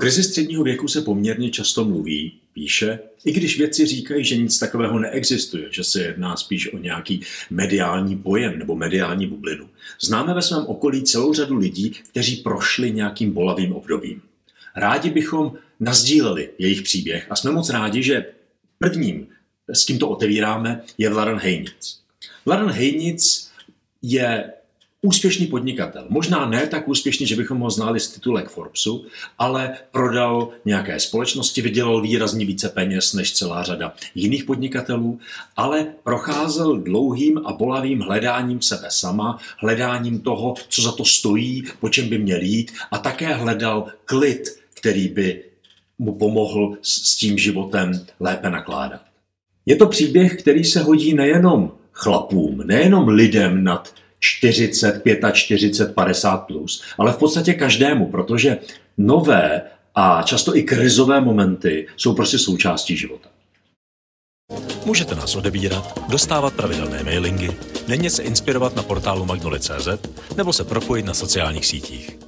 krizi středního věku se poměrně často mluví, píše, i když vědci říkají, že nic takového neexistuje, že se jedná spíš o nějaký mediální pojem nebo mediální bublinu. Známe ve svém okolí celou řadu lidí, kteří prošli nějakým bolavým obdobím. Rádi bychom nazdíleli jejich příběh a jsme moc rádi, že prvním, s kým to otevíráme, je Vladan Hejnic. Vladan Hejnic je úspěšný podnikatel. Možná ne tak úspěšný, že bychom ho znali z titulek Forbesu, ale prodal nějaké společnosti, vydělal výrazně více peněz než celá řada jiných podnikatelů, ale procházel dlouhým a bolavým hledáním sebe sama, hledáním toho, co za to stojí, po čem by měl jít a také hledal klid, který by mu pomohl s tím životem lépe nakládat. Je to příběh, který se hodí nejenom chlapům, nejenom lidem nad 40, 45, 50 plus, ale v podstatě každému, protože nové a často i krizové momenty jsou prostě součástí života. Můžete nás odebírat, dostávat pravidelné mailingy, denně se inspirovat na portálu Magnoli.cz nebo se propojit na sociálních sítích.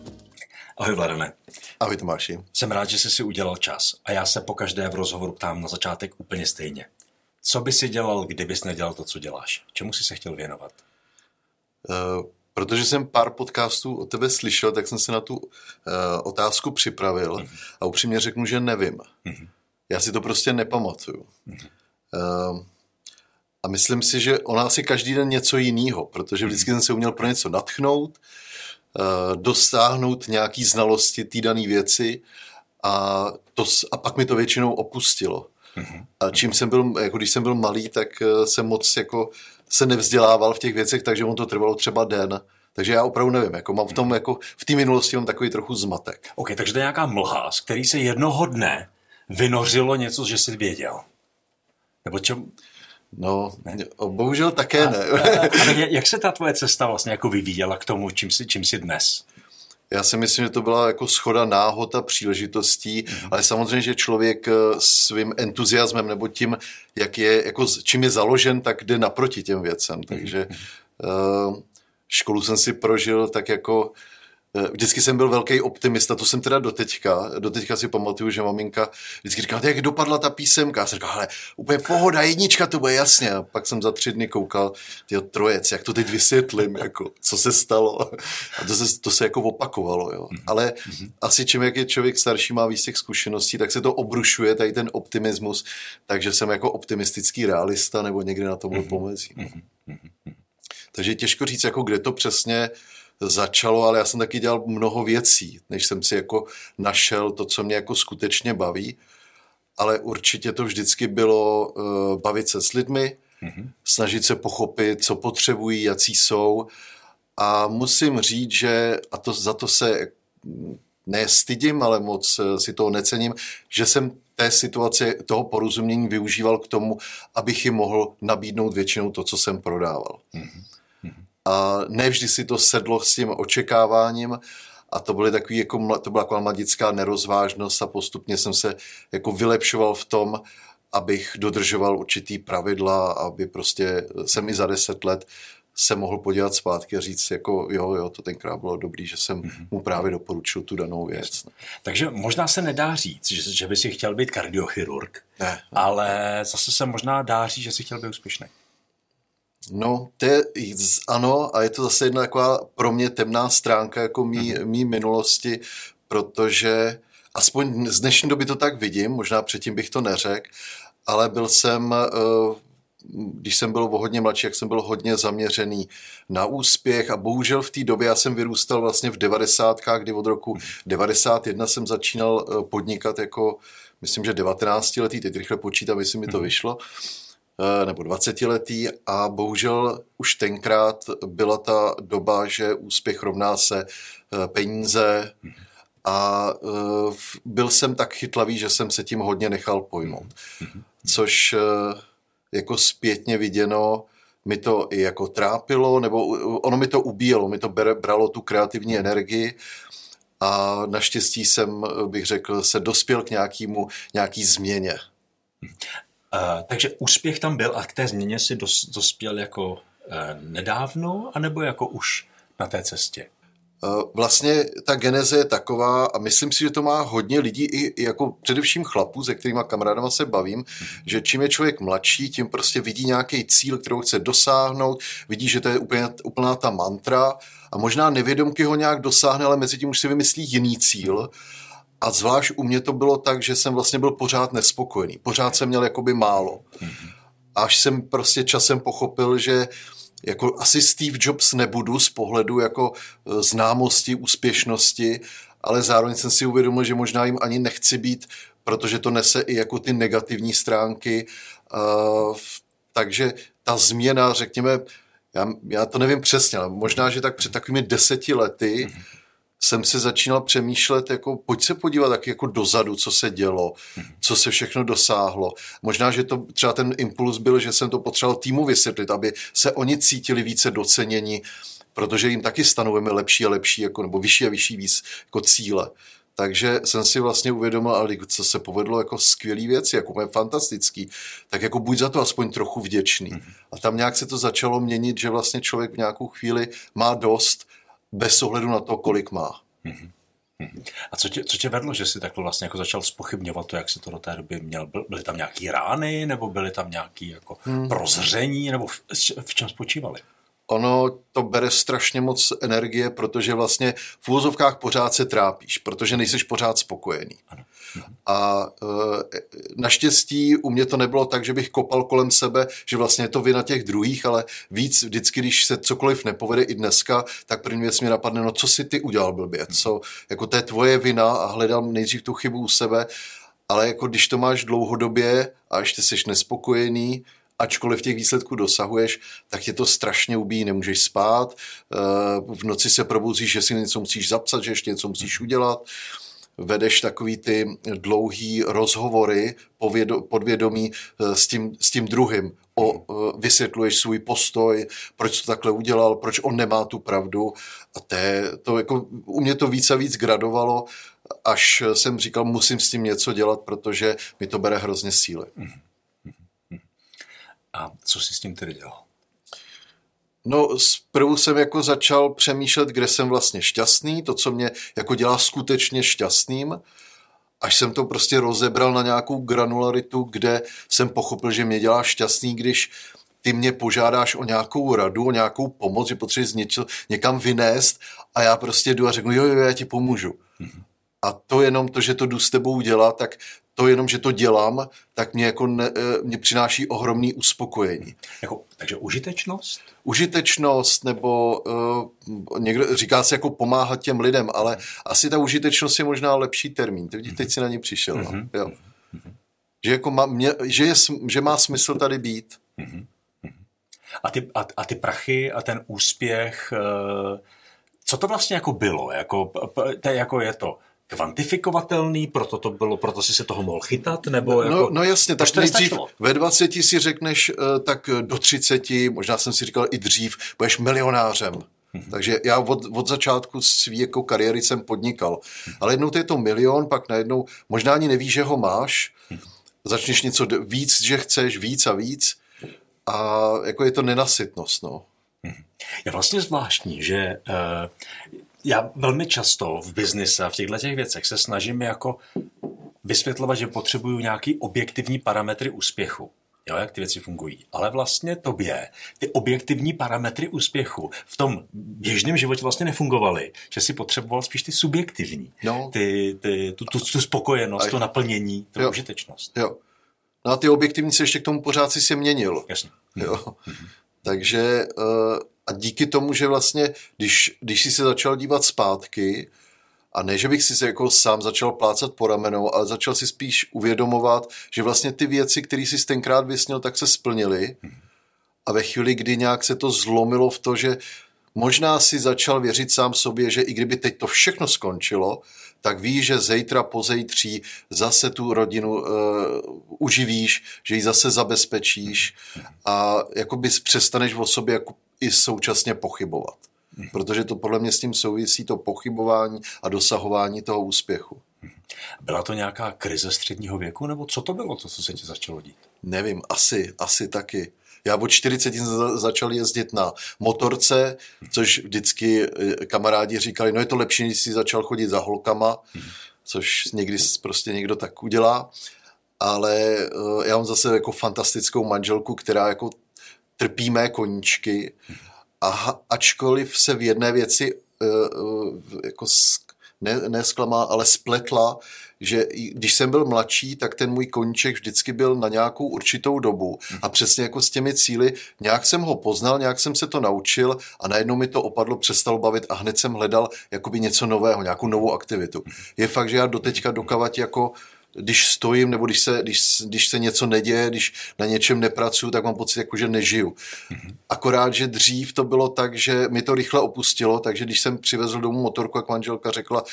Ahoj Vladane. Ahoj Tomáši. Jsem rád, že jsi si udělal čas a já se po každé v rozhovoru ptám na začátek úplně stejně. Co by si dělal, kdybys nedělal to, co děláš? Čemu jsi se chtěl věnovat? Uh, protože jsem pár podcastů o tebe slyšel, tak jsem se na tu uh, otázku připravil uh-huh. a upřímně řeknu, že nevím. Uh-huh. Já si to prostě nepamatuju. Uh-huh. Uh, a myslím si, že ona asi každý den něco jiného, protože vždycky jsem se uměl pro něco natchnout, uh, dosáhnout nějaký znalosti té dané věci a, to, a pak mi to většinou opustilo. A čím jsem byl, jako když jsem byl malý, tak jsem moc jako se nevzdělával v těch věcech, takže mu to trvalo třeba den. Takže já opravdu nevím, jako mám v tom, jako v té minulosti mám takový trochu zmatek. OK, takže to je nějaká mlha, z který se jednoho dne vynořilo něco, že jsi věděl. Nebo čem... No, bohužel také a, ne. a, a, a jak se ta tvoje cesta vlastně jako vyvíjela k tomu, čím jsi, čím jsi dnes? Já si myslím, že to byla jako schoda náhod a příležitostí, mm. ale samozřejmě, že člověk eh, svým entuziasmem nebo tím, jak je, jako čím je založen, tak jde naproti těm věcem. Mm. Takže uh, školu jsem si prožil tak jako Eh, vždycky jsem byl velký optimista, to jsem teda doteďka. Doteďka si pamatuju, že maminka vždycky říkala, jak dopadla ta písemka. Já jsem říkal, ale úplně pohoda, jednička, to bude jasně. A pak jsem za tři dny koukal, ty trojec, jak to teď vysvětlím, jako, co se stalo. A to se, to se jako opakovalo. Jo. Mm-hmm. Ale mm-hmm. asi čím, jak je člověk starší, má víc těch zkušeností, tak se to obrušuje, tady ten optimismus. Takže jsem jako optimistický realista nebo někde na tomhle mm-hmm. pomezí. Mm-hmm. Takže těžko říct, jako kde to přesně začalo, ale já jsem taky dělal mnoho věcí, než jsem si jako našel to, co mě jako skutečně baví. Ale určitě to vždycky bylo uh, bavit se s lidmi, mm-hmm. snažit se pochopit, co potřebují, jaký jsou. A musím říct, že, a to za to se nestydím, ale moc eh, si toho necením, že jsem té situace, toho porozumění využíval k tomu, abych jim mohl nabídnout většinou to, co jsem prodával. Mm-hmm. A nevždy si to sedlo s tím očekáváním a to, byly takový, jako, to byla taková mladická nerozvážnost a postupně jsem se jako vylepšoval v tom, abych dodržoval určitý pravidla, aby prostě jsem i za deset let se mohl podívat zpátky a říct, jako jo, jo, to tenkrát bylo dobrý, že jsem mm-hmm. mu právě doporučil tu danou věc. Takže možná se nedá říct, že, že by si chtěl být kardiochirurg, ne. ale zase se možná dá říct, že si chtěl být úspěšný. No, to je, ano, a je to zase jedna taková pro mě temná stránka jako mý, uh-huh. mý minulosti, protože aspoň z dnešní doby to tak vidím, možná předtím bych to neřekl, ale byl jsem, eh, když jsem byl hodně mladší, jak jsem byl hodně zaměřený na úspěch a bohužel v té době já jsem vyrůstal vlastně v devadesátkách, kdy od roku 91 jsem začínal eh, podnikat jako, myslím, že 19 letý, teď rychle počítám, jestli mi to mhm. vyšlo, Eh, nebo 20-letý a bohužel už tenkrát byla ta doba, že úspěch rovná se eh, peníze a eh, byl jsem tak chytlavý, že jsem se tím hodně nechal pojmout. Což jako zpětně viděno mi to i jako trápilo, nebo ono mi to ubíjelo, mi to bralo tu kreativní energii a naštěstí jsem, bych řekl, se dospěl k nějakému, nějaký změně. Uh, takže úspěch tam byl a k té změně si dos, dospěl jako uh, nedávno, anebo jako už na té cestě? vlastně ta geneze je taková a myslím si, že to má hodně lidí, i jako především chlapů, se kterými kamarádama se bavím, že čím je člověk mladší, tím prostě vidí nějaký cíl, kterou chce dosáhnout, vidí, že to je úplně, úplná ta mantra a možná nevědomky ho nějak dosáhne, ale mezi tím už si vymyslí jiný cíl. A zvlášť u mě to bylo tak, že jsem vlastně byl pořád nespokojený. Pořád jsem měl jakoby málo. Až jsem prostě časem pochopil, že jako asi Steve Jobs nebudu z pohledu jako e, známosti, úspěšnosti, ale zároveň jsem si uvědomil, že možná jim ani nechci být, protože to nese i jako ty negativní stránky. Uh, takže ta změna, řekněme, já, já to nevím přesně, ale možná, že tak před takovými deseti lety mm-hmm. Jsem si začínal přemýšlet, jako pojď se podívat tak jako dozadu, co se dělo, mm-hmm. co se všechno dosáhlo. Možná, že to třeba ten impuls byl, že jsem to potřeboval týmu vysvětlit, aby se oni cítili více doceněni, protože jim taky stanovujeme lepší a lepší, jako, nebo vyšší a vyšší víc jako cíle. Takže jsem si vlastně uvědomil, ale co se povedlo jako skvělý věci, jako je fantastický, tak jako buď za to aspoň trochu vděčný. Mm-hmm. A tam nějak se to začalo měnit, že vlastně člověk v nějakou chvíli má dost bez ohledu na to, kolik má. Mm-hmm. A co tě, co tě vedlo, že jsi takhle vlastně jako začal spochybňovat to, jak se to do té doby měl? Byly tam nějaký rány, nebo byly tam nějaké jako hmm. prozření, nebo v, v čem spočívaly? ono to bere strašně moc energie, protože vlastně v úvozovkách pořád se trápíš, protože nejseš pořád spokojený. A e, naštěstí u mě to nebylo tak, že bych kopal kolem sebe, že vlastně je to vina těch druhých, ale víc vždycky, když se cokoliv nepovede i dneska, tak první věc mi napadne, no co si ty udělal blbě, co, jako to je tvoje vina a hledám nejdřív tu chybu u sebe, ale jako když to máš dlouhodobě a ještě jsi nespokojený, ačkoliv těch výsledků dosahuješ, tak tě to strašně ubíjí, nemůžeš spát, eh, v noci se probuzíš, že si něco musíš zapsat, že ještě něco musíš udělat, vedeš takový ty dlouhý rozhovory podvědomí eh, s tím, s tím druhým. O, eh, vysvětluješ svůj postoj, proč to takhle udělal, proč on nemá tu pravdu. A to, to jako, u mě to víc a víc gradovalo, až jsem říkal, musím s tím něco dělat, protože mi to bere hrozně síly. Mm-hmm. A co jsi s tím tedy dělal? No, zprvu jsem jako začal přemýšlet, kde jsem vlastně šťastný, to, co mě jako dělá skutečně šťastným, až jsem to prostě rozebral na nějakou granularitu, kde jsem pochopil, že mě dělá šťastný, když ty mě požádáš o nějakou radu, o nějakou pomoc, že potřebuješ něco, někam vynést a já prostě jdu a řeknu, jo, jo, já ti pomůžu. Mm-hmm. A to jenom to, že to jdu s tebou dělat, tak to jenom, že to dělám, tak mě, jako ne, eh, mě přináší ohromný uspokojení. Jako, takže užitečnost? Užitečnost, nebo uh, někdo říká se jako pomáhat těm lidem, ale asi ta užitečnost je možná lepší termín. Teď, teď si na ní přišel. Mm-hmm. No. Mhm. Jo. Mm-hmm. Že, jako má, mě, že, je, že má smysl tady být. Mm-hmm. A ty, a, a ty prachy a ten úspěch, uh, co to vlastně jako bylo? Jako, to, jako je to kvantifikovatelný, proto to bylo, proto si se toho mohl chytat, nebo no, jako... No, no jasně, tak nejdřív ve 20 si řekneš, eh, tak do 30, možná jsem si říkal i dřív, budeš milionářem. Mm-hmm. Takže já od, od začátku své jako kariéry jsem podnikal. Mm-hmm. Ale jednou to je to milion, pak najednou možná ani nevíš, že ho máš, mm-hmm. začneš něco víc, že chceš víc a víc a jako je to nenasytnost. No. Je vlastně zvláštní, že uh, já velmi často v biznise a v těchto těch věcech se snažím jako vysvětlovat, že potřebuju nějaký objektivní parametry úspěchu. Jo, jak ty věci fungují. Ale vlastně tobě ty objektivní parametry úspěchu v tom běžném životě vlastně nefungovaly, že si potřeboval spíš ty subjektivní, no. ty, ty, tu, tu, tu spokojenost, Aj. to naplnění, tu jo. užitečnost. Jo. No a ty objektivní se ještě k tomu pořád si se měnil. Jasně. Jo. Mm-hmm. Takže uh, a díky tomu, že vlastně, když, když jsi se začal dívat zpátky, a ne, že bych si se jako sám začal plácat po ramenou, ale začal si spíš uvědomovat, že vlastně ty věci, které jsi tenkrát vysnil, tak se splnily. A ve chvíli, kdy nějak se to zlomilo v to, že možná si začal věřit sám sobě, že i kdyby teď to všechno skončilo, tak víš, že zítra, pozejtří zase tu rodinu uh, uživíš, že ji zase zabezpečíš a jakoby přestaneš o sobě jako i současně pochybovat. Protože to podle mě s tím souvisí to pochybování a dosahování toho úspěchu. Byla to nějaká krize středního věku, nebo co to bylo, to, co se ti začalo dít? Nevím, asi, asi taky. Já od 40 jsem začal jezdit na motorce, což vždycky eh, kamarádi říkali, no je to lepší, když si začal chodit za holkama, což někdy prostě někdo tak udělá. Ale eh, já mám zase jako fantastickou manželku, která jako trpí mé koníčky a ačkoliv se v jedné věci eh, jako ne, nesklamá, ale spletla, že když jsem byl mladší, tak ten můj koníček vždycky byl na nějakou určitou dobu a přesně jako s těmi cíly, nějak jsem ho poznal, nějak jsem se to naučil a najednou mi to opadlo, přestalo bavit a hned jsem hledal jakoby něco nového, nějakou novou aktivitu. Je fakt, že já doteďka dokavat jako když stojím nebo když se, když, když se něco neděje, když na něčem nepracuju, tak mám pocit, jako, že nežiju. Akorát, že dřív to bylo tak, že mi to rychle opustilo, takže když jsem přivezl domů motorku, jak manželka řekla,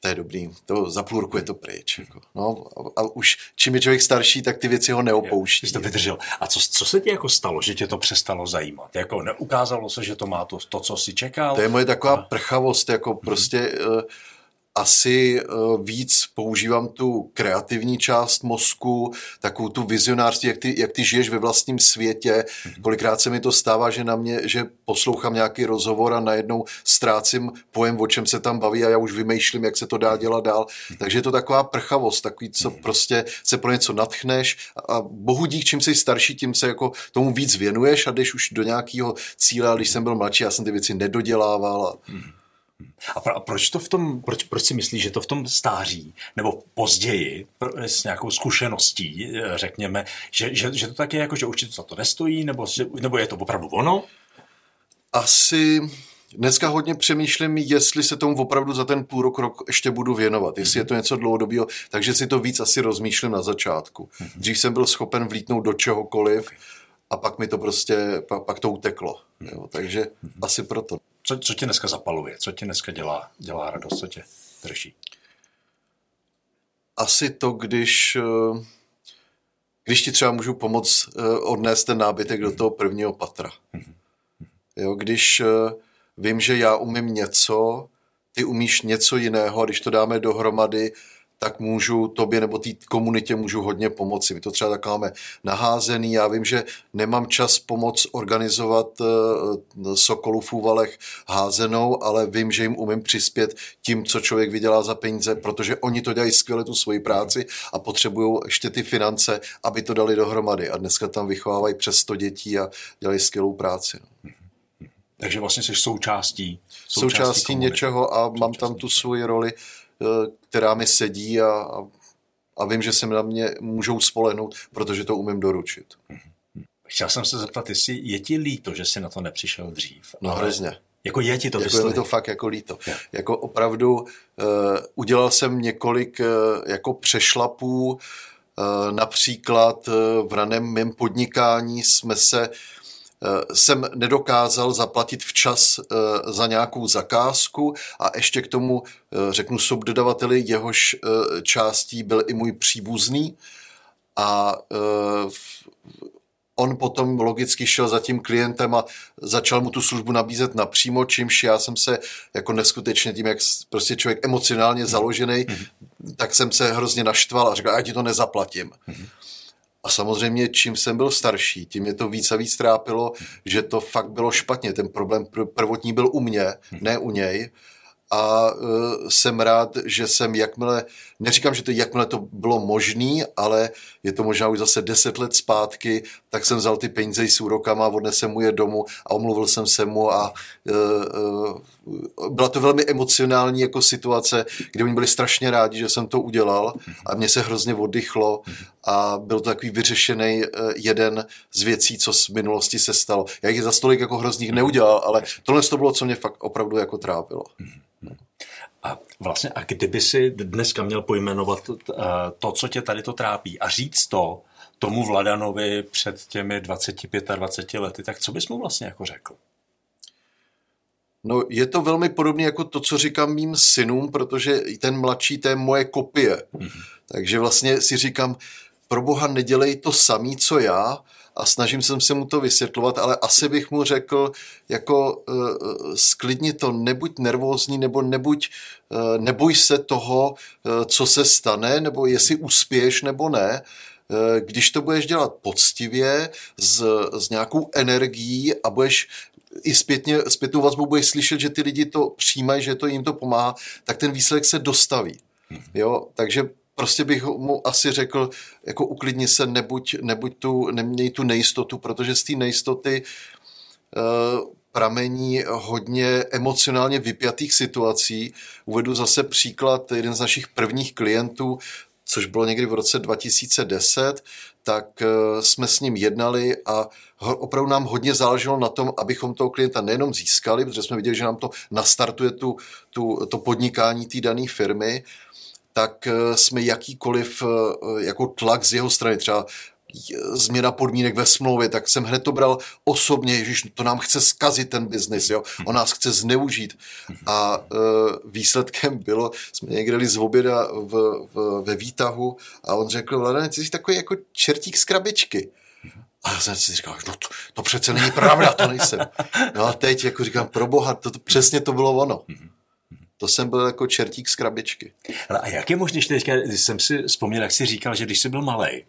to je dobrý, to za půl roku je to pryč. Jako. No, a, a už čím je člověk starší, tak ty věci ho neopouští. Jsi to vydržel. A co, co se ti jako stalo, že tě to přestalo zajímat? Jako neukázalo se, že to má to, to co si čekal? To je moje taková a... prchavost, jako hmm. prostě... Uh, asi eh, víc používám tu kreativní část mozku, takovou tu vizionářství, jak ty, jak ty žiješ ve vlastním světě. Mhm. Kolikrát se mi to stává, že na mě, že poslouchám nějaký rozhovor a najednou ztrácím pojem, o čem se tam baví a já už vymýšlím, jak se to dá dělat dál. Mhm. Takže je to taková prchavost, takový, co mhm. prostě se pro něco natchneš a bohu dík, čím jsi starší, tím se jako tomu víc věnuješ a jdeš už do nějakého cíle, a když jsem byl mladší, já jsem ty věci nedodělával a a, pro, a proč to v tom, proč, proč si myslíš, že to v tom stáří, nebo později, s nějakou zkušeností, eh, řekněme, že, že, že to tak je, jako, že určitě za to nestojí, nebo, nebo je to opravdu ono? Asi Dneska hodně přemýšlím, jestli se tomu opravdu za ten půl rok, rok ještě budu věnovat, jestli je to něco dlouhodobého, takže si to víc asi rozmýšlím na začátku. Mhm. Dřív jsem byl schopen vlítnout do čehokoliv a pak mi to prostě, pak, pak to uteklo. Jo, takže mhm. asi proto. Co, co tě dneska zapaluje? Co ti dneska dělá, dělá radost? Co tě drží? Asi to, když, eh, když ti třeba můžu pomoct eh, odnést ten nábytek do toho prvního patra. Jo, když eh, vím, že já umím něco, ty umíš něco jiného a když to dáme dohromady, tak můžu tobě nebo té komunitě můžu hodně pomoci. My to třeba tak máme naházený. Já vím, že nemám čas pomoc organizovat uh, Sokolu v Úvalech házenou, ale vím, že jim umím přispět tím, co člověk vydělá za peníze, protože oni to dělají skvěle tu svoji práci a potřebují ještě ty finance, aby to dali dohromady. A dneska tam vychovávají přes 100 dětí a dělají skvělou práci. No. Takže vlastně jsi součástí. Součástí, součástí něčeho a mám tam tu svoji roli Eh, která mi sedí a, a, a vím, že se na mě můžou spolehnout, protože to umím doručit. Chtěl jsem se zeptat, jestli je ti líto, že jsi na to nepřišel dřív? No ale... hrozně. Jako je ti to jako je mi to fakt jako líto. Je. Jako opravdu uh, udělal jsem několik uh, jako přešlapů, uh, například uh, v raném mém podnikání jsme se Eh, jsem nedokázal zaplatit včas eh, za nějakou zakázku a ještě k tomu eh, řeknu subdodavateli, jehož částí byl i můj příbuzný a on potom logicky šel za tím klientem a začal mu tu službu nabízet napřímo, čímž já jsem se jako neskutečně tím, jak prostě člověk emocionálně založený, mm-hmm. tak jsem se hrozně naštval a řekl, já ti to nezaplatím. Mm-hmm. A samozřejmě, čím jsem byl starší, tím mě to víc a víc trápilo, že to fakt bylo špatně. Ten problém prvotní byl u mě, ne u něj a uh, jsem rád, že jsem jakmile, neříkám, že to jakmile to bylo možný, ale je to možná už zase deset let zpátky, tak jsem vzal ty peníze s úrokama, odnesem mu je domů a omluvil jsem se mu a uh, uh, byla to velmi emocionální jako situace, kde oni byli strašně rádi, že jsem to udělal a mě se hrozně oddychlo a byl to takový vyřešený uh, jeden z věcí, co z minulosti se stalo. Já jich za stolik jako hrozných neudělal, ale tohle to bylo, co mě fakt opravdu jako trápilo. A vlastně, a kdyby si dneska měl pojmenovat eh, to, co tě tady to trápí a říct to tomu Vladanovi před těmi 25 a 20 lety, tak co bys mu vlastně jako řekl? No, je to velmi podobné jako to, co říkám mým synům, protože ten mladší, to je moje kopie. Mm-hmm. Takže vlastně si říkám, pro boha nedělej to samý, co já, a snažím jsem se mu to vysvětlovat, ale asi bych mu řekl, jako uh, sklidni to, nebuď nervózní, nebo nebuď, uh, neboj se toho, uh, co se stane, nebo jestli uspěješ nebo ne, když to budeš dělat poctivě, s, s nějakou energií a budeš i zpětně, zpětnou vazbu budeš slyšet, že ty lidi to přijímají, že to jim to pomáhá, tak ten výsledek se dostaví. Mhm. Jo, takže prostě bych mu asi řekl, jako uklidni se, nebuď, nebuď tu, neměj tu nejistotu, protože z té nejistoty uh, pramení hodně emocionálně vypjatých situací. Uvedu zase příklad, jeden z našich prvních klientů, což bylo někdy v roce 2010, tak uh, jsme s ním jednali a opravdu nám hodně záleželo na tom, abychom toho klienta nejenom získali, protože jsme viděli, že nám to nastartuje tu, tu, to podnikání té dané firmy, tak eh, jsme jakýkoliv eh, jako tlak z jeho strany, třeba změna podmínek ve smlouvě, tak jsem hned to bral osobně, ježiš, to nám chce zkazit ten biznis, jo, on nás chce zneužít. A e, výsledkem bylo, jsme někde z oběda v, v, ve výtahu a on řekl, Vladan, ty jsi takový jako čertík z krabičky. A já jsem si říkal, no to, to přece není pravda, to nejsem. No a teď jako říkám, pro boha, to, to, přesně to bylo ono. To jsem byl jako čertík z krabičky. Ale a jak je možné, že teďka, když jsem si vzpomněl, jak jsi říkal, že když jsi byl malý,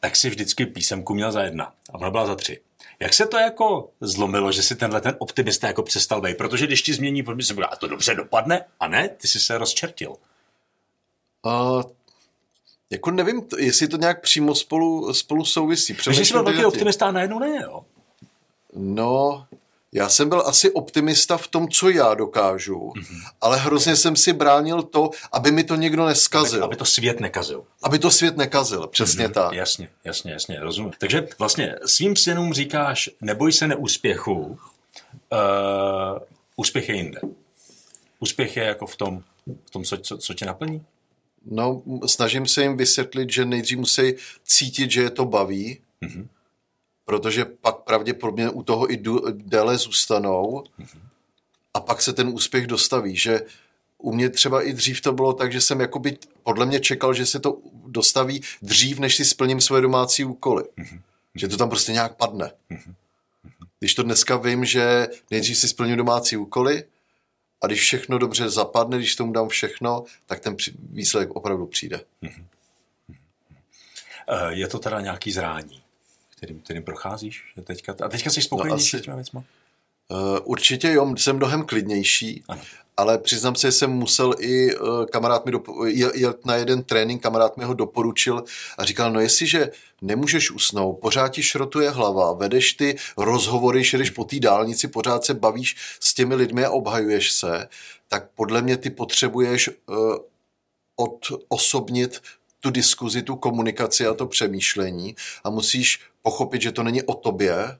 tak si vždycky písemku měl za jedna a ona byla za tři. Jak se to jako zlomilo, že si tenhle ten optimista jako přestal být? Protože když ti změní podmínky, a to dobře dopadne, a ne, ty jsi se rozčertil. Uh, jako nevím, jestli to nějak přímo spolu, spolu souvisí. Takže jsi byl velký optimista a najednou ne, jo? No, já jsem byl asi optimista v tom, co já dokážu, mm-hmm. ale hrozně jsem si bránil to, aby mi to někdo neskazil. Aby, aby to svět nekazil. Aby to svět nekazil, přesně mm-hmm. tak. Jasně, jasně, jasně, rozumím. Takže vlastně svým synům říkáš, neboj se neúspěchu, uh, úspěch je jinde. Úspěch je jako v tom, v tom co, co, co tě naplní? No, snažím se jim vysvětlit, že nejdřív musí cítit, že je to baví, mm-hmm protože pak pravděpodobně u toho i déle zůstanou a pak se ten úspěch dostaví, že u mě třeba i dřív to bylo tak, že jsem jakoby podle mě čekal, že se to dostaví dřív, než si splním svoje domácí úkoly. Že to tam prostě nějak padne. Když to dneska vím, že nejdřív si splním domácí úkoly a když všechno dobře zapadne, když tomu dám všechno, tak ten výsledek opravdu přijde. Je to teda nějaký zrání? Kterým, kterým procházíš? Že teďka, a teďka jsi spokojený no, s těmi věcmi? Uh, určitě jo, jsem mnohem klidnější, ano. ale přiznám se, že jsem musel i uh, kamarád mi dopo- jet na jeden trénink, kamarád mi ho doporučil a říkal, no jestliže nemůžeš usnout, pořád ti šrotuje hlava, vedeš ty rozhovory, šedeš po té dálnici, pořád se bavíš s těmi lidmi a obhajuješ se, tak podle mě ty potřebuješ uh, odosobnit tu diskuzi, tu komunikaci a to přemýšlení a musíš pochopit, že to není o tobě,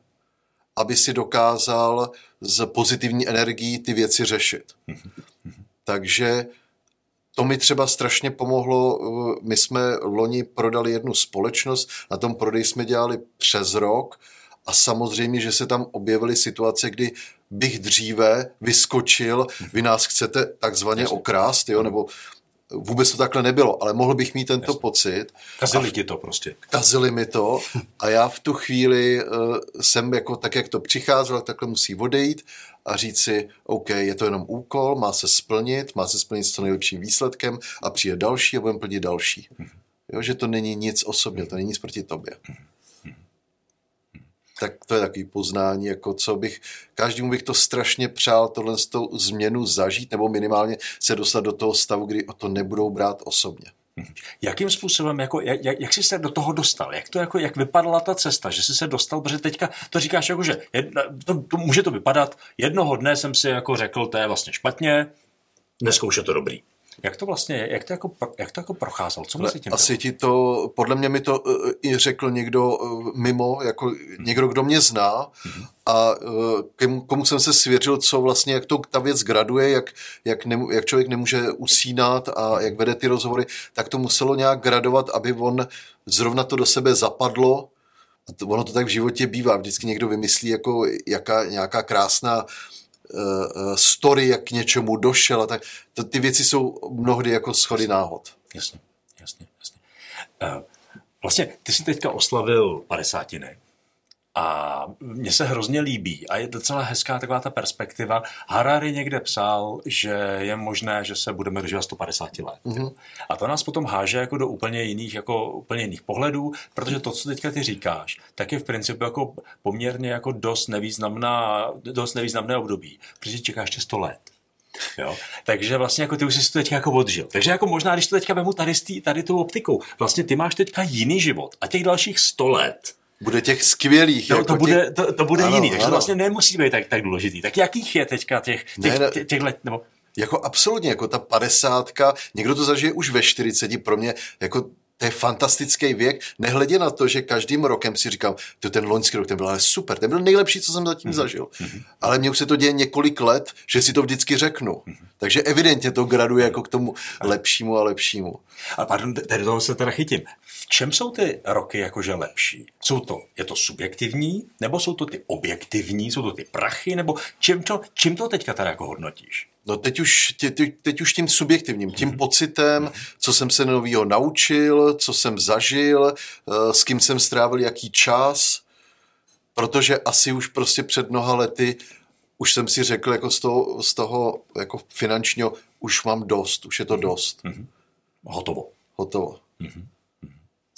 aby si dokázal z pozitivní energií ty věci řešit. Takže to mi třeba strašně pomohlo. My jsme loni prodali jednu společnost, na tom prodej jsme dělali přes rok a samozřejmě, že se tam objevily situace, kdy bych dříve vyskočil, vy nás chcete takzvaně okrást, jo, nebo vůbec to takhle nebylo, ale mohl bych mít tento Jasně. pocit. Kazili ti to prostě. Kazili mi to a já v tu chvíli uh, jsem jako tak, jak to přicházelo, takhle musí odejít a říct si, OK, je to jenom úkol, má se splnit, má se splnit s co nejlepším výsledkem a přijde další a budeme plnit další. Mhm. Jo, že to není nic osobně, to není nic proti tobě. Tak to je takový poznání, jako co bych, každému bych to strašně přál, tohle tou změnu zažít, nebo minimálně se dostat do toho stavu, kdy to nebudou brát osobně. Jakým způsobem, jako, jak, jak jsi se do toho dostal? Jak to jako, jak vypadala ta cesta, že jsi se dostal, protože teďka to říkáš jako, že jedna, to, to, může to vypadat, jednoho dne jsem si jako řekl, to je vlastně špatně, dneska už je to dobrý. Jak to vlastně, jak to jako, jak to jako procházel? Co mezi tím Asi ti to, podle mě mi to uh, i řekl někdo uh, mimo, jako hmm. někdo, kdo mě zná hmm. a uh, komu, komu jsem se svěřil, co vlastně, jak to ta věc graduje, jak, jak, ne, jak člověk nemůže usínat a jak vede ty rozhovory, tak to muselo nějak gradovat, aby on zrovna to do sebe zapadlo. A to, ono to tak v životě bývá. Vždycky někdo vymyslí jako jaká, nějaká krásná story, jak k něčemu došel a tak. To, ty věci jsou mnohdy jako schody náhod. Jasně, jasně, jasně. Uh, vlastně ty jsi teďka oslavil padesátiny A mně se hrozně líbí a je docela hezká taková ta perspektiva. Harari někde psal, že je možné, že se budeme dožívat 150 let. Mm-hmm. A to nás potom háže jako do úplně jiných, jako úplně jiných pohledů, protože to, co teďka ty říkáš, tak je v principu jako poměrně jako dost, nevýznamná, dost nevýznamné období, protože čeká ještě 100 let. Jo? Takže vlastně jako ty už jsi to teďka jako odžil. Takže jako možná, když to teďka vemu tady, tady tou optikou, vlastně ty máš teďka jiný život a těch dalších 100 let bude těch skvělých. To, jako to, bude, těch... to, to bude ano, jiný, takže ano. to vlastně nemusí být tak, tak důležitý. Tak jakých je teďka těch, těch, ne, ne. těch let, nebo... Jako absolutně, jako ta padesátka, někdo to zažije už ve 40, pro mě jako to je fantastický věk, nehledě na to, že každým rokem si říkám, to ten loňský rok, ten byl ale super, ten byl nejlepší, co jsem zatím mm-hmm. zažil. Mm-hmm. Ale mně už se to děje několik let, že si to vždycky řeknu. Mm-hmm. Takže evidentně to graduje jako k tomu lepšímu a lepšímu. Ale pardon, tady toho se teda chytím. V čem jsou ty roky jakože lepší? Jsou to, je to subjektivní, nebo jsou to ty objektivní, jsou to ty prachy, nebo čím to, čím to teďka teda jako hodnotíš? No teď už, tě, teď už tím subjektivním, tím mm-hmm. pocitem, co jsem se novýho naučil, co jsem zažil, eh, s kým jsem strávil jaký čas, protože asi už prostě před mnoha lety už jsem si řekl jako z toho, z toho jako finančního, už mám dost, už je to dost. Mm-hmm. Hotovo. Hotovo. Mm-hmm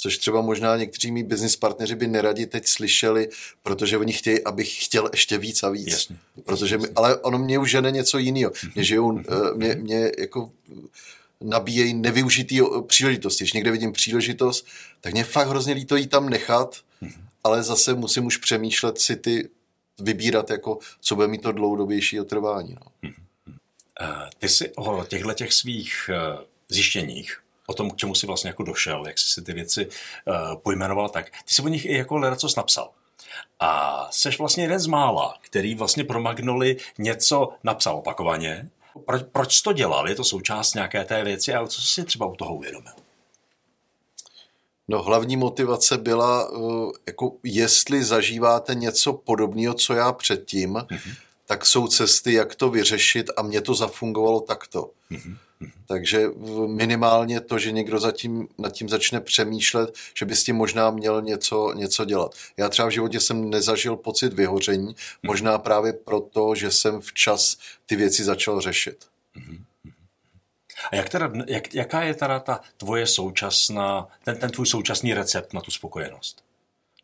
což třeba možná někteří mý business partneři by neradi teď slyšeli, protože oni chtějí, abych chtěl ještě víc a víc. Jasně. Protože mi, ale ono mě už žene něco jiného. Mě žijou, eh, mě, mě jako nabíjejí nevyužitý příležitosti. Když někde vidím příležitost, tak mě fakt hrozně líto jí tam nechat, ale zase musím už přemýšlet si ty, vybírat, jako, co bude mít to dlouhodobější otrvání. No. Ty jsi o těchto těch svých eh, zjištěních o tom, k čemu si vlastně jako došel, jak jsi si ty věci uh, pojmenoval, tak ty jsi o nich i jako ledacos napsal. A jsi vlastně jeden z mála, který vlastně pro Magnoli něco napsal opakovaně. Proč, proč to dělal? Je to součást nějaké té věci, ale co jsi třeba u toho uvědomil? No hlavní motivace byla, uh, jako jestli zažíváte něco podobného, co já předtím, mm-hmm. tak jsou cesty, jak to vyřešit a mně to zafungovalo takto. Mm-hmm. Takže minimálně to, že někdo zatím, nad tím začne přemýšlet, že by s tím možná měl něco, něco dělat. Já třeba v životě jsem nezažil pocit vyhoření, možná právě proto, že jsem včas ty věci začal řešit. A jak teda, jak, jaká je teda ta tvoje současná, ten, ten tvůj současný recept na tu spokojenost?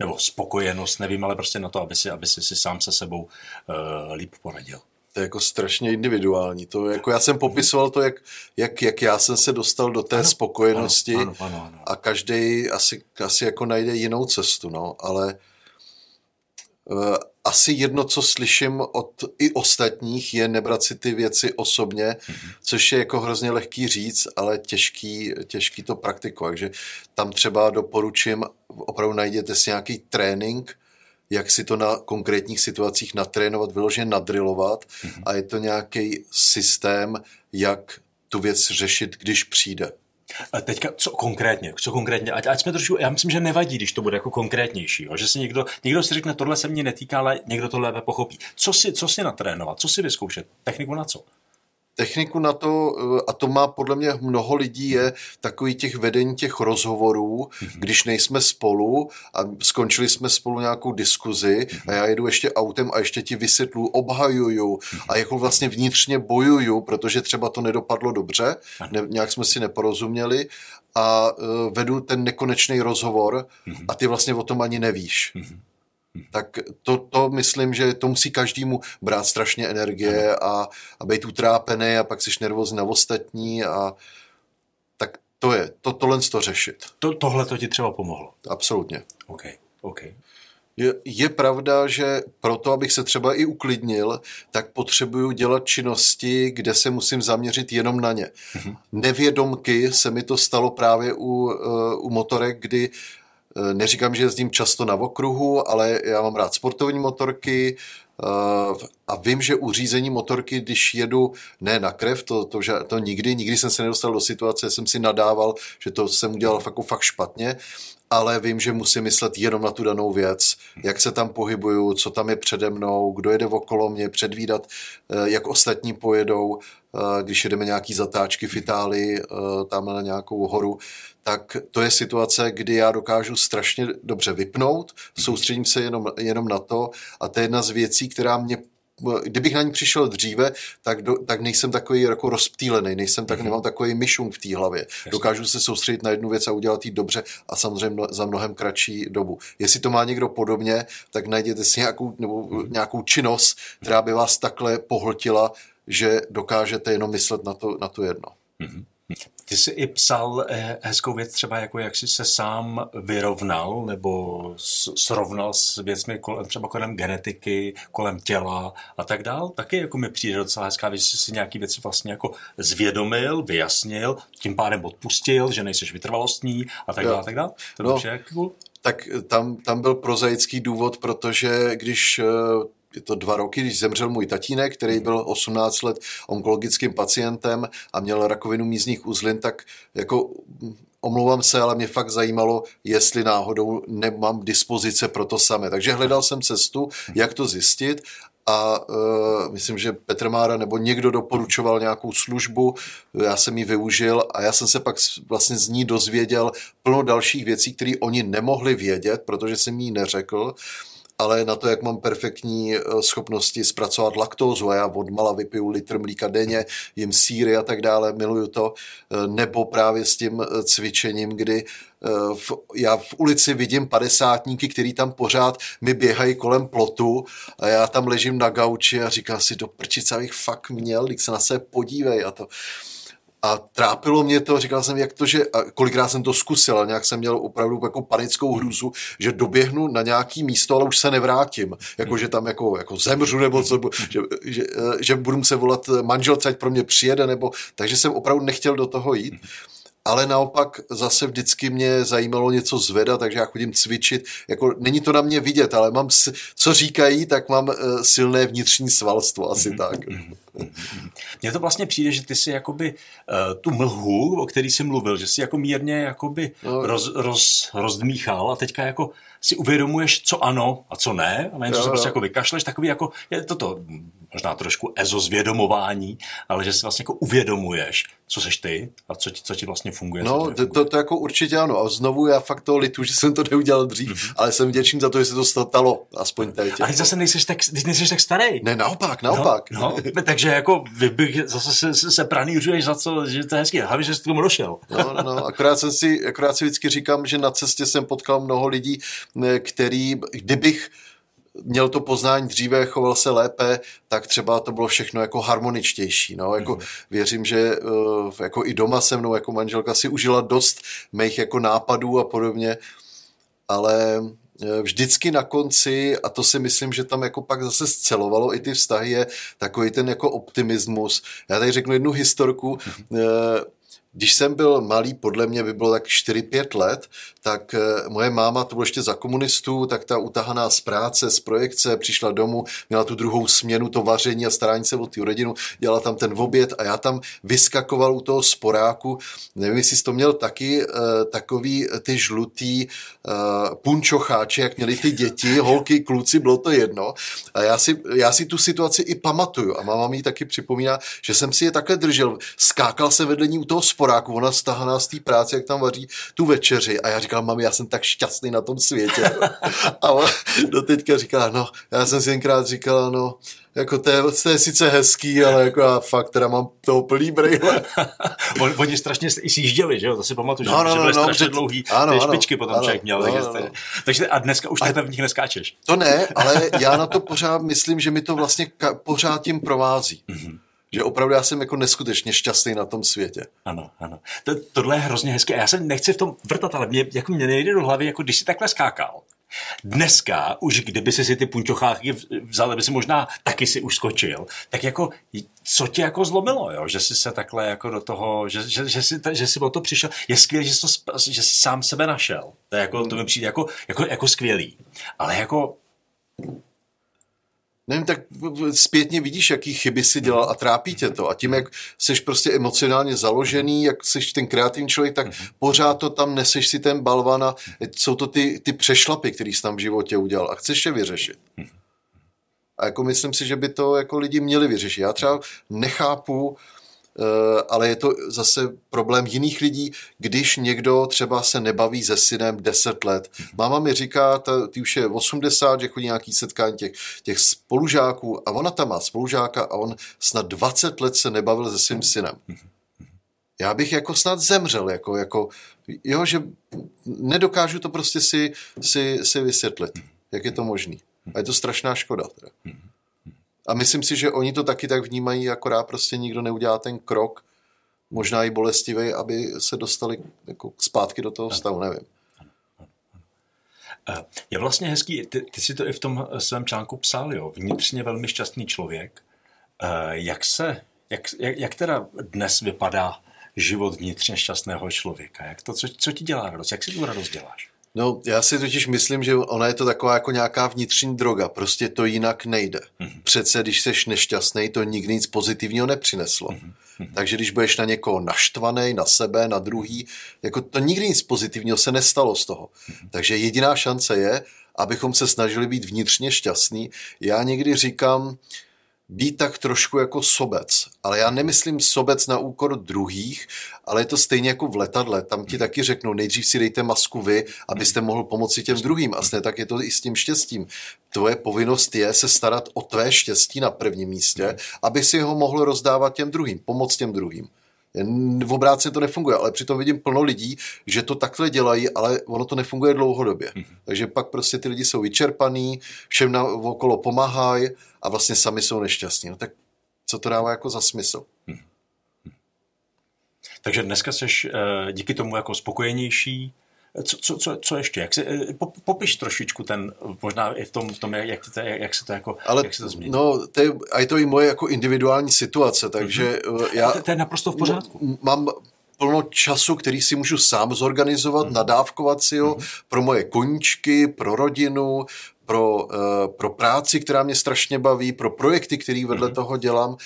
Nebo spokojenost, nevím, ale prostě na to, aby si, aby si, si sám se sebou uh, líp poradil to je jako strašně individuální. To jako já jsem popisoval to, jak, jak, jak já jsem se dostal do té ano, spokojenosti ano, ano, ano, ano. a každý asi, asi jako najde jinou cestu, no, ale uh, asi jedno, co slyším od i ostatních, je nebrat si ty věci osobně, mm-hmm. což je jako hrozně lehký říct, ale těžký, těžký to praktikovat. Takže tam třeba doporučím, opravdu najděte si nějaký trénink, jak si to na konkrétních situacích natrénovat, vyloženě nadrilovat mm-hmm. a je to nějaký systém, jak tu věc řešit, když přijde. A teďka, co konkrétně? Co konkrétně? Ať, ať jsme trošku, já myslím, že nevadí, když to bude jako konkrétnější, jo? že si někdo, někdo si řekne, tohle se mě netýká, ale někdo to lépe pochopí. Co si, co si natrénovat? Co si vyzkoušet? Techniku na co? Techniku na to, eh, a to má podle mě mnoho lidí, je takový těch vedení těch rozhovorů, mm-hmm. když nejsme spolu a skončili jsme spolu nějakou diskuzi mm-hmm. a já jedu ještě autem a ještě ti vysvětlu, obhajuju mm-hmm. a jako vlastně vnitřně bojuju, protože třeba to nedopadlo dobře, ne, nějak jsme si neporozuměli a uh, vedu ten nekonečný rozhovor mm-hmm. a ty vlastně o tom ani nevíš. Mm-hmm tak to, to myslím, že to musí každému brát strašně energie a, a být utrápený a pak jsi nervózní na ostatní a tak to je, to, tohle to řešit. To, tohle to ti třeba pomohlo? Absolutně. OK, OK. Je, je pravda, že proto, abych se třeba i uklidnil, tak potřebuju dělat činnosti, kde se musím zaměřit jenom na ně. Mm-hmm. Nevědomky se mi to stalo právě u, uh, u motorek, kdy Eh, neříkám, že jezdím často na okruhu, ale já mám rád sportovní motorky eh, a vím, že u řízení motorky, když jedu ne na krev, to, to, to nikdy, nikdy jsem se nedostal do situace, jsem si nadával, že to jsem udělal fakt, fakt špatně, ale vím, že musím myslet jenom na tu danou věc, jak se tam pohybuju, co tam je přede mnou, kdo jede okolo mě, předvídat, eh, jak ostatní pojedou, eh, když jedeme nějaký zatáčky v Itálii, eh, tam na nějakou horu, tak to je situace, kdy já dokážu strašně dobře vypnout, soustředím se jenom, jenom na to a to je jedna z věcí, která mě kdybych na ní přišel dříve, tak, do, tak nejsem takový jako rozptýlený, nejsem tak, mm-hmm. nemám takový myšung v té hlavě. Jasně. Dokážu se soustředit na jednu věc a udělat ji dobře a samozřejmě za mnohem kratší dobu. Jestli to má někdo podobně, tak najděte si nějakou, nebo mm-hmm. nějakou činnost, která by vás takhle pohltila, že dokážete jenom myslet na to, na to jedno. Mm-hmm. Ty jsi i psal eh, hezkou věc třeba jako jak jsi se sám vyrovnal nebo srovnal s věcmi kolem, třeba kolem genetiky, kolem těla a tak dál. Taky jako mi přijde docela hezká věc, že jsi si nějaký věci vlastně jako zvědomil, vyjasnil, tím pádem odpustil, že nejseš vytrvalostní a tak dále. A tak dále. To no, cool. Tak tam, tam byl prozaický důvod, protože když eh, je to dva roky, když zemřel můj tatínek, který mhm. byl 18 let onkologickým pacientem a měl rakovinu mízních uzlin, tak jako omlouvám se, ale mě fakt zajímalo, jestli náhodou nemám dispozice pro to samé. Takže hledal jsem cestu, mhm. jak to zjistit a uh, myslím, že Petr Mára nebo někdo doporučoval nějakou službu, já jsem ji využil a já jsem se pak vlastně z ní dozvěděl plno dalších věcí, které oni nemohli vědět, protože jsem jí neřekl ale na to, jak mám perfektní eh, schopnosti zpracovat laktózu a já od mala vypiju litr mlíka denně, jim síry a tak dále, miluju to, eh, nebo právě s tím eh, cvičením, kdy v, já v ulici vidím padesátníky, který tam pořád mi běhají kolem plotu a já tam ležím na gauči a říkám si, do prčice, abych fakt měl, když se na sebe podívej a to. A trápilo mě to, říkal jsem, jak to, že a kolikrát jsem to zkusil, a nějak jsem měl opravdu jako panickou hruzu, že doběhnu na nějaký místo, ale už se nevrátím. Jako, že tam jako, jako zemřu, nebo co, že, že, že budu se volat manželce, ať pro mě přijede, nebo, takže jsem opravdu nechtěl do toho jít ale naopak zase vždycky mě zajímalo něco zvedat, takže já chodím cvičit. Jako, není to na mě vidět, ale mám, co říkají, tak mám uh, silné vnitřní svalstvo, asi mm-hmm. tak. Mně to vlastně přijde, že ty si jakoby uh, tu mlhu, o který jsi mluvil, že si jako mírně jakoby no, roz, roz, rozdmíchal a teďka jako si uvědomuješ, co ano a co ne, a nejen, že se prostě jako vykašleš, takový jako, je toto možná trošku ezozvědomování, ale že si vlastně jako uvědomuješ, co seš ty a co ti, co ti vlastně funguje. No, to, to, to, jako určitě ano. A znovu já fakt to litu, že jsem to neudělal dřív, mm-hmm. ale jsem vděčný za to, že se to stalo, aspoň teď. Ale zase nejseš tak, nejseš tak starý. Ne, naopak, naopak. No, no, takže jako vy bych zase se, se, se pranířuješ za co, že to je hezký. Hlavně, že jsi k tomu došel. No, no, no, akorát, jsem si, akorát si vždycky říkám, že na cestě jsem potkal mnoho lidí, který, kdybych měl to poznání dříve, choval se lépe, tak třeba to bylo všechno jako harmoničtější. No? Jako, mm. Věřím, že uh, jako i doma se mnou jako manželka si užila dost mých jako nápadů a podobně, ale eh, vždycky na konci, a to si myslím, že tam jako pak zase scelovalo i ty vztahy, je takový ten jako optimismus. Já tady řeknu jednu historku. Mm. Když jsem byl malý, podle mě by bylo tak 4-5 let, tak eh, moje máma, to bylo ještě za komunistů, tak ta utahaná z práce, z projekce, přišla domů, měla tu druhou směnu, to vaření a starání se o tu rodinu, dělala tam ten oběd a já tam vyskakoval u toho sporáku, nevím, jestli jsi to měl taky, eh, takový ty žlutý eh, punčocháče, jak měli ty děti, holky, kluci, bylo to jedno. A já si, já si tu situaci i pamatuju a máma mi taky připomíná, že jsem si je takhle držel, skákal se vedle ní u toho sporáku, sporáku, ona stahaná z té práce, jak tam vaří tu večeři a já říkal, mami, já jsem tak šťastný na tom světě. a do teďka říká, no, já jsem si jenkrát říkal, no, jako to je, to je sice hezký, ale jako já fakt teda mám toho plný brejle. On, oni strašně sjížděli, že jo, to si pamatuju, no, no, že byly no, strašně dlouhý, ano, ty špičky ano, potom ano, člověk měl. No, takže, no, no. takže a dneska už takhle v nich neskáčeš. To ne, ale já na to pořád myslím, že mi to vlastně ka- pořád tím provází. Mm-hmm. Že opravdu já jsem jako neskutečně šťastný na tom světě. Ano, ano. To, tohle je hrozně hezké. Já se nechci v tom vrtat, ale mě, jako mě nejde do hlavy, jako když si takhle skákal. Dneska, už kdyby si si ty punčocháky vzal, by si možná taky si už skočil, tak jako, co tě jako zlomilo, jo? že jsi se takhle jako do toho, že, že, že, jsi, že jsi o to přišel, je skvělé, že, že jsi sám sebe našel, to, je jako, to mi přijde jako, jako, jako skvělý, ale jako nevím, tak zpětně vidíš, jaký chyby si dělal a trápí tě to. A tím, jak jsi prostě emocionálně založený, jak jsi ten kreativní člověk, tak mm-hmm. pořád to tam neseš si ten balvan a jsou to ty, ty přešlapy, který jsi tam v životě udělal a chceš je vyřešit. Mm-hmm. A jako myslím si, že by to jako lidi měli vyřešit. Já třeba nechápu, ale je to zase problém jiných lidí, když někdo třeba se nebaví se synem 10 let. Máma mi říká, ta, ty už je 80, že chodí nějaký setkání těch, těch spolužáků a ona tam má spolužáka a on snad 20 let se nebavil se svým synem. Já bych jako snad zemřel, jako, jako jo, že nedokážu to prostě si, si, si vysvětlit, jak je to možný. A je to strašná škoda. Teda. A myslím si, že oni to taky tak vnímají, akorát prostě nikdo neudělá ten krok, možná i bolestivý, aby se dostali jako zpátky do toho stavu, nevím. Eh, je vlastně hezký, ty, ty si to i v tom svém článku psal, jo, vnitřně velmi šťastný člověk. Eh, jak se, jak, jak, jak teda dnes vypadá život vnitřně šťastného člověka? Jak to, co, co ti dělá radost? Jak si tu radost děláš? No, já si totiž myslím, že ona je to taková jako nějaká vnitřní droga. Prostě to jinak nejde. Mm-hmm. Přece, když jsi nešťastný, to nikdy nic pozitivního nepřineslo. Mm-hmm. Takže když budeš na někoho naštvaný, na sebe, na druhý, jako to nikdy nic pozitivního se nestalo z toho. Mm-hmm. Takže jediná šance je, abychom se snažili být vnitřně šťastní. Já někdy říkám, být tak trošku jako sobec. Ale já nemyslím sobec na úkor druhých, ale je to stejně jako v letadle. Tam ti taky řeknou, nejdřív si dejte masku vy, abyste mohl pomoci těm druhým. A stejně tak je to i s tím štěstím. Tvoje povinnost je se starat o tvé štěstí na prvním místě, aby si ho mohl rozdávat těm druhým, pomoct těm druhým. V obráceně to nefunguje, ale přitom vidím plno lidí, že to takhle dělají, ale ono to nefunguje dlouhodobě. Mm-hmm. Takže pak prostě ty lidi jsou vyčerpaný, všem na, okolo pomáhají a vlastně sami jsou nešťastní. No tak co to dává jako za smysl? Mm-hmm. Takže dneska jsi eh, díky tomu jako spokojenější, co, co, co, co ještě? Jak se, eh, popiš trošičku ten, možná i v tom, v tom jak, to, jak se to jako, Ale, jak se to změní. No, to je, a je to i moje jako individuální situace, takže mm-hmm. já... To, to je naprosto v pořádku. Mám plno času, který si můžu sám zorganizovat, mm-hmm. nadávkovat si ho mm-hmm. pro moje koníčky, pro rodinu, pro, uh, pro práci, která mě strašně baví, pro projekty, který vedle mm-hmm. toho dělám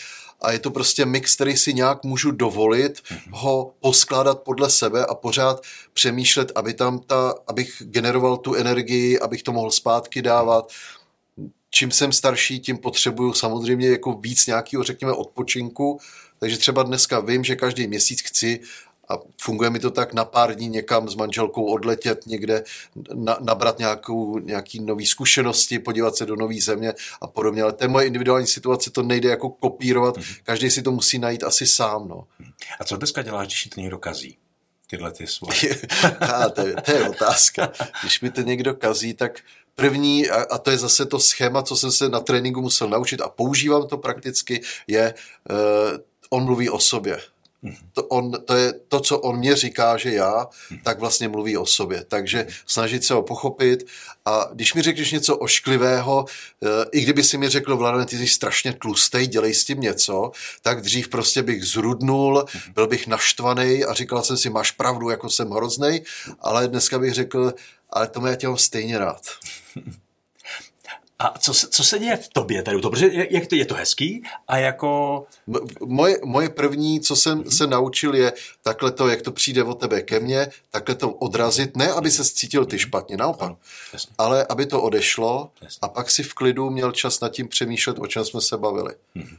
a je to prostě mix, který si nějak můžu dovolit mm-hmm. ho poskládat podle sebe a pořád přemýšlet, aby tam ta, abych generoval tu energii, abych to mohl zpátky dávat. Čím jsem starší, tím potřebuju samozřejmě jako víc nějakého, řekněme, odpočinku. Takže třeba dneska vím, že každý měsíc chci a funguje mi to tak na pár dní někam s manželkou odletět někde, na, nabrat nějakou, nějaký nový zkušenosti, podívat se do nové země a podobně. Ale to je moje individuální situace, to nejde jako kopírovat, mm-hmm. každý si to musí najít asi sám. No. A co dneska děláš, když to někdo kazí? Tyhle ty svoje. a, to, je, to je otázka. Když mi to někdo kazí, tak první, a, a to je zase to schéma, co jsem se na tréninku musel naučit a používám to prakticky, je, uh, on mluví o sobě to, on, to je to, co on mě říká, že já, tak vlastně mluví o sobě. Takže snažit se ho pochopit a když mi řekneš něco ošklivého, eh, i kdyby si mi řekl, Vladan, ty jsi strašně tlustej, dělej s tím něco, tak dřív prostě bych zrudnul, byl bych naštvaný a říkal jsem si, máš pravdu, jako jsem hroznej, ale dneska bych řekl, ale to já tě mám stejně rád. A co, co se děje v tobě tady? To, protože jak to, je to hezký a jako... Moje, moje první, co jsem hmm. se naučil, je takhle to, jak to přijde od tebe ke mně, takhle to odrazit, ne aby se cítil ty špatně, naopak, Jasně. ale aby to odešlo Jasně. a pak si v klidu měl čas nad tím přemýšlet, o čem jsme se bavili. Hmm.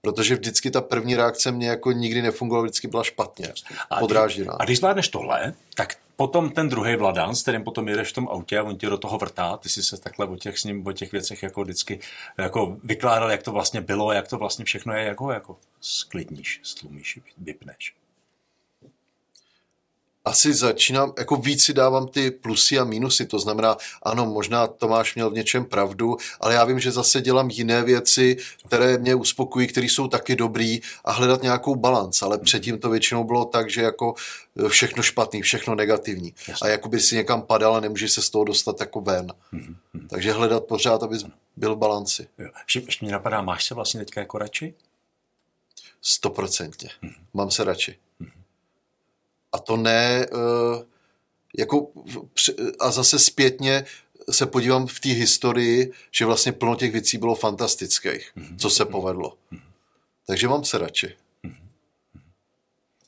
Protože vždycky ta první reakce mě jako nikdy nefungovala, vždycky byla špatně, podrážděná. A když zvládneš tohle, tak potom ten druhý vladan, s kterým potom jedeš v tom autě a on tě do toho vrtá, ty si se takhle o těch, s ním, o těch věcech jako vždycky jako vykládal, jak to vlastně bylo, jak to vlastně všechno je, jako, jako sklidníš, stlumíš, vypneš asi začínám, jako víc si dávám ty plusy a minusy, to znamená, ano, možná Tomáš měl v něčem pravdu, ale já vím, že zase dělám jiné věci, které mě uspokojí, které jsou taky dobrý a hledat nějakou balans, ale předtím to většinou bylo tak, že jako všechno špatný, všechno negativní Jasně. a jako by si někam padal a nemůžeš se z toho dostat jako ven. Mm-hmm. Takže hledat pořád, aby byl v balanci. Jo. Ještě mě napadá, máš se vlastně teďka jako radši? Stoprocentně. Mm-hmm. Mám se radši. A to ne, eh, jako, a zase zpětně, se podívám v té historii, že vlastně plno těch věcí bylo fantastických, mm-hmm. co se povedlo. Mm-hmm. Takže mám se radši.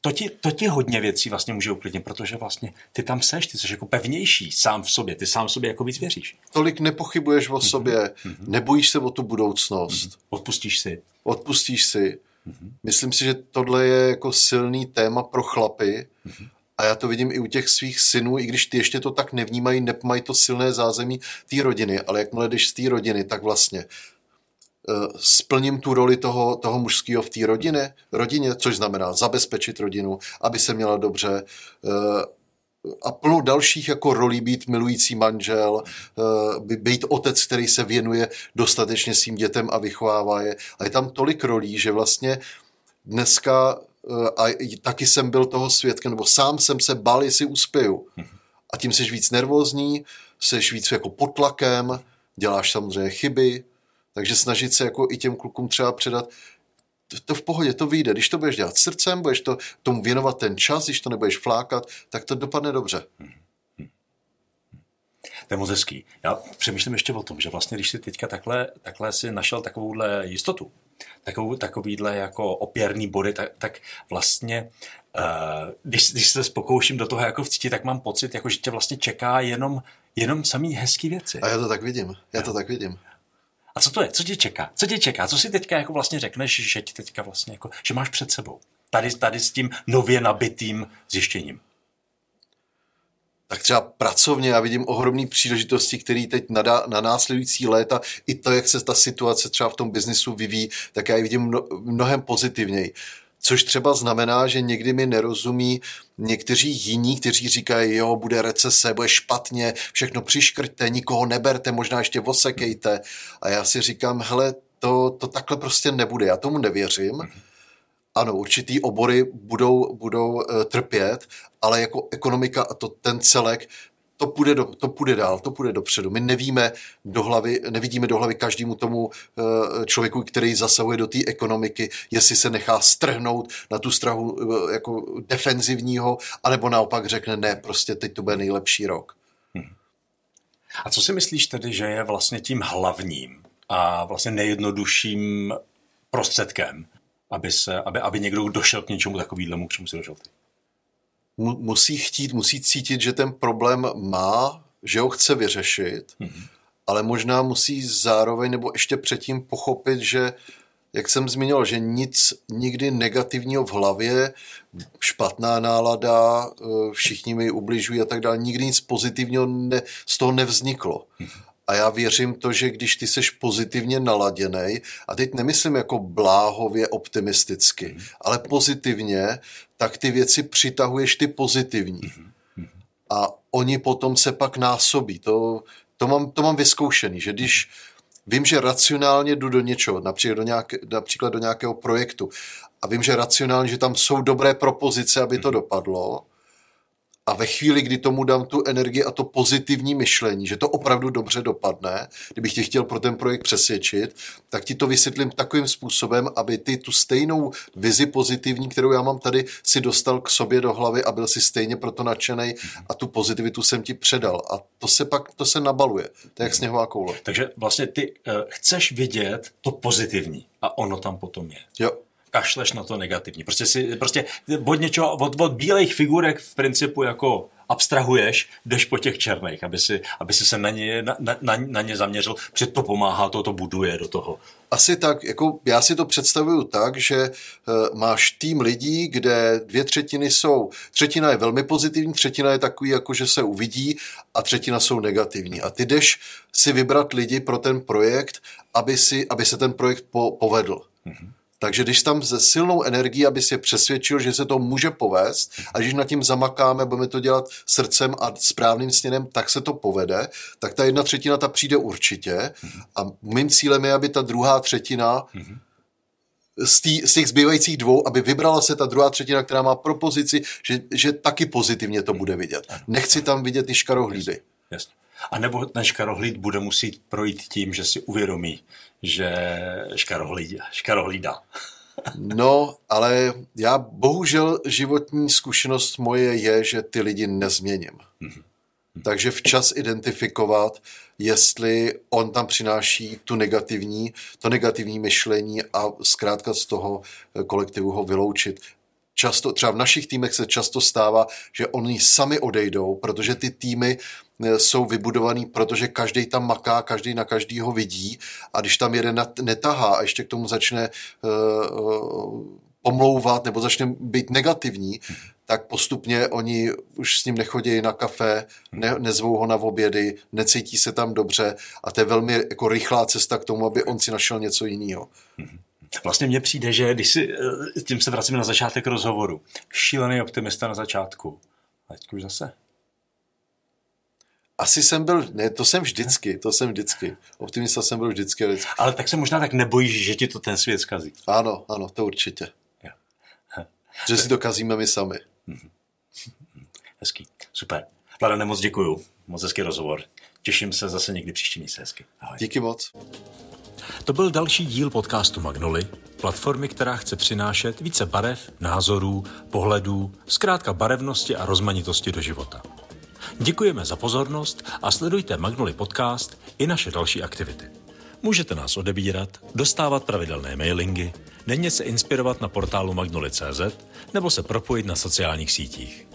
To ti, to ti hodně věcí vlastně může uklidnit, protože vlastně ty tam seš, ty jsi jako pevnější sám v sobě, ty sám v sobě jako víc věříš. Tolik nepochybuješ o sobě, mm-hmm. nebojíš se o tu budoucnost. Mm-hmm. Odpustíš si. Odpustíš si. Mm-hmm. Myslím si, že tohle je jako silný téma pro chlapy mm-hmm. a já to vidím i u těch svých synů, i když ty ještě to tak nevnímají, nemají to silné zázemí té rodiny, ale jakmile jdeš z té rodiny, tak vlastně Eh, splním tu roli toho, toho mužského v té rodině, rodině, což znamená zabezpečit rodinu, aby se měla dobře eh, a plno dalších jako rolí být milující manžel, eh, být otec, který se věnuje dostatečně svým dětem a vychovává je. A je tam tolik rolí, že vlastně dneska a taky jsem byl toho svědkem, nebo sám jsem se bál, jestli uspěju. A tím jsi víc nervózní, jsi víc jako pod tlakem, děláš samozřejmě chyby, takže snažit se jako i těm klukům třeba předat, to, to v pohodě, to vyjde. Když to budeš dělat srdcem, budeš to, tomu věnovat ten čas, když to nebudeš flákat, tak to dopadne dobře. To je moc hezký. Já přemýšlím ještě o tom, že vlastně, když si teďka takhle, takhle si našel takovouhle jistotu, takovou, takovýhle jako opěrný body, tak, tak vlastně, uh, když, když se pokouším do toho jako vcítit, tak mám pocit, jako, že tě vlastně čeká jenom, jenom samý hezký věci. A já to tak vidím, já to tak vidím. A co to je? Co tě čeká? Co tě čeká? Co si teďka jako vlastně řekneš, že ti teďka vlastně jako, že máš před sebou? Tady, tady s tím nově nabitým zjištěním. Tak třeba pracovně já vidím ohromné příležitosti, které teď na, na následující léta, i to, jak se ta situace třeba v tom biznisu vyvíjí, tak já ji vidím mnohem pozitivněji. Což třeba znamená, že někdy mi nerozumí někteří jiní, kteří říkají, jo, bude recese, bude špatně, všechno přiškrťte, nikoho neberte, možná ještě vosekejte. A já si říkám, hele, to, to takhle prostě nebude, já tomu nevěřím. Ano, určitý obory budou, budou eh, trpět, ale jako ekonomika a to ten celek to půjde, do, to půjde dál, to půjde dopředu. My nevíme do hlavy, nevidíme do hlavy každému tomu eh, člověku, který zasahuje do té ekonomiky, jestli se nechá strhnout na tu strahu eh, jako defenzivního, anebo naopak řekne, ne, prostě teď to bude nejlepší rok. Hmm. A co si myslíš tedy, že je vlastně tím hlavním a vlastně nejjednodušším prostředkem, aby, se, aby, aby někdo došel k něčemu takovýhlemu, k čemu si došel ty? Musí chtít, musí cítit, že ten problém má, že ho chce vyřešit, mm-hmm. ale možná musí zároveň nebo ještě předtím pochopit, že jak jsem zmínil, že nic nikdy negativního v hlavě, špatná nálada, eh, všichni mi ubližují a tak dále, nikdy nic pozitivního ne, z toho nevzniklo. Mm-hmm. A já věřím to, že když ty seš pozitivně naladěný, a teď nemyslím jako bláhově optimisticky, mm. ale pozitivně, tak ty věci přitahuješ ty pozitivní. Mm. A oni potom se pak násobí. To, to, mám, to mám vyzkoušený, že když vím, že racionálně jdu do něčeho, například do, nějaké, například do nějakého projektu, a vím, že racionálně, že tam jsou dobré propozice, aby to dopadlo, a ve chvíli, kdy tomu dám tu energii a to pozitivní myšlení, že to opravdu dobře dopadne, kdybych tě chtěl pro ten projekt přesvědčit, tak ti to vysvětlím takovým způsobem, aby ty tu stejnou vizi pozitivní, kterou já mám tady, si dostal k sobě do hlavy a byl si stejně proto nadšený a tu pozitivitu jsem ti předal. A to se pak, to se nabaluje. To je jak sněhová koule. Takže vlastně ty uh, chceš vidět to pozitivní a ono tam potom je. Jo kašleš na to negativní. Prostě si, prostě od něčeho, od, od bílých figurek v principu jako abstrahuješ, jdeš po těch černých, aby si, aby si se na ně, na, na, na ně zaměřil, před to pomáhá, to to buduje do toho. Asi tak, jako já si to představuju tak, že uh, máš tým lidí, kde dvě třetiny jsou, třetina je velmi pozitivní, třetina je takový, jako že se uvidí a třetina jsou negativní. A ty jdeš si vybrat lidi pro ten projekt, aby, si, aby se ten projekt po, povedl. Mm-hmm. Takže když tam ze silnou energií, aby si přesvědčil, že se to může povést a když nad tím zamakáme, budeme to dělat srdcem a správným směrem, tak se to povede, tak ta jedna třetina ta přijde určitě a mým cílem je, aby ta druhá třetina z, tý, z těch zbývajících dvou, aby vybrala se ta druhá třetina, která má propozici, že, že taky pozitivně to bude vidět. Nechci tam vidět ty škarohlídy. Jasně. A nebo ten škarohlíd bude muset projít tím, že si uvědomí, že škarohlídá. no, ale já bohužel životní zkušenost moje je, že ty lidi nezměním. Mm-hmm. Takže včas identifikovat, jestli on tam přináší tu negativní, to negativní myšlení a zkrátka z toho kolektivu ho vyloučit často, třeba v našich týmech se často stává, že oni sami odejdou, protože ty týmy eh, jsou vybudovaný, protože každý tam maká, každý na každýho vidí a když tam jeden netahá a ještě k tomu začne uh, pomlouvat nebo začne být negativní, tak postupně oni už s ním nechodí na kafe, ne, nezvou ho na obědy, necítí se tam dobře a to je velmi jako rychlá cesta k tomu, aby on si našel něco jiného. Vlastně mně přijde, že když si, eh, tím se vracíme na začátek rozhovoru, šílený optimista na začátku, a teď už zase. Asi jsem byl, ne, to jsem vždycky, to jsem vždycky. Optimista jsem byl vždycky. vždycky. Ale tak se možná tak nebojíš, že ti to ten svět zkazí. Ano, ano, to určitě. Že si to kazíme my sami. Hezký, super. Vlada, moc děkuju. Moc hezký rozhovor. Těším se zase někdy příští měsíc. Hezky. Ahoj. Díky moc. To byl další díl podcastu Magnoli, platformy, která chce přinášet více barev, názorů, pohledů, zkrátka barevnosti a rozmanitosti do života. Děkujeme za pozornost a sledujte Magnoli podcast i naše další aktivity. Můžete nás odebírat, dostávat pravidelné mailingy, denně se inspirovat na portálu magnoli.cz nebo se propojit na sociálních sítích.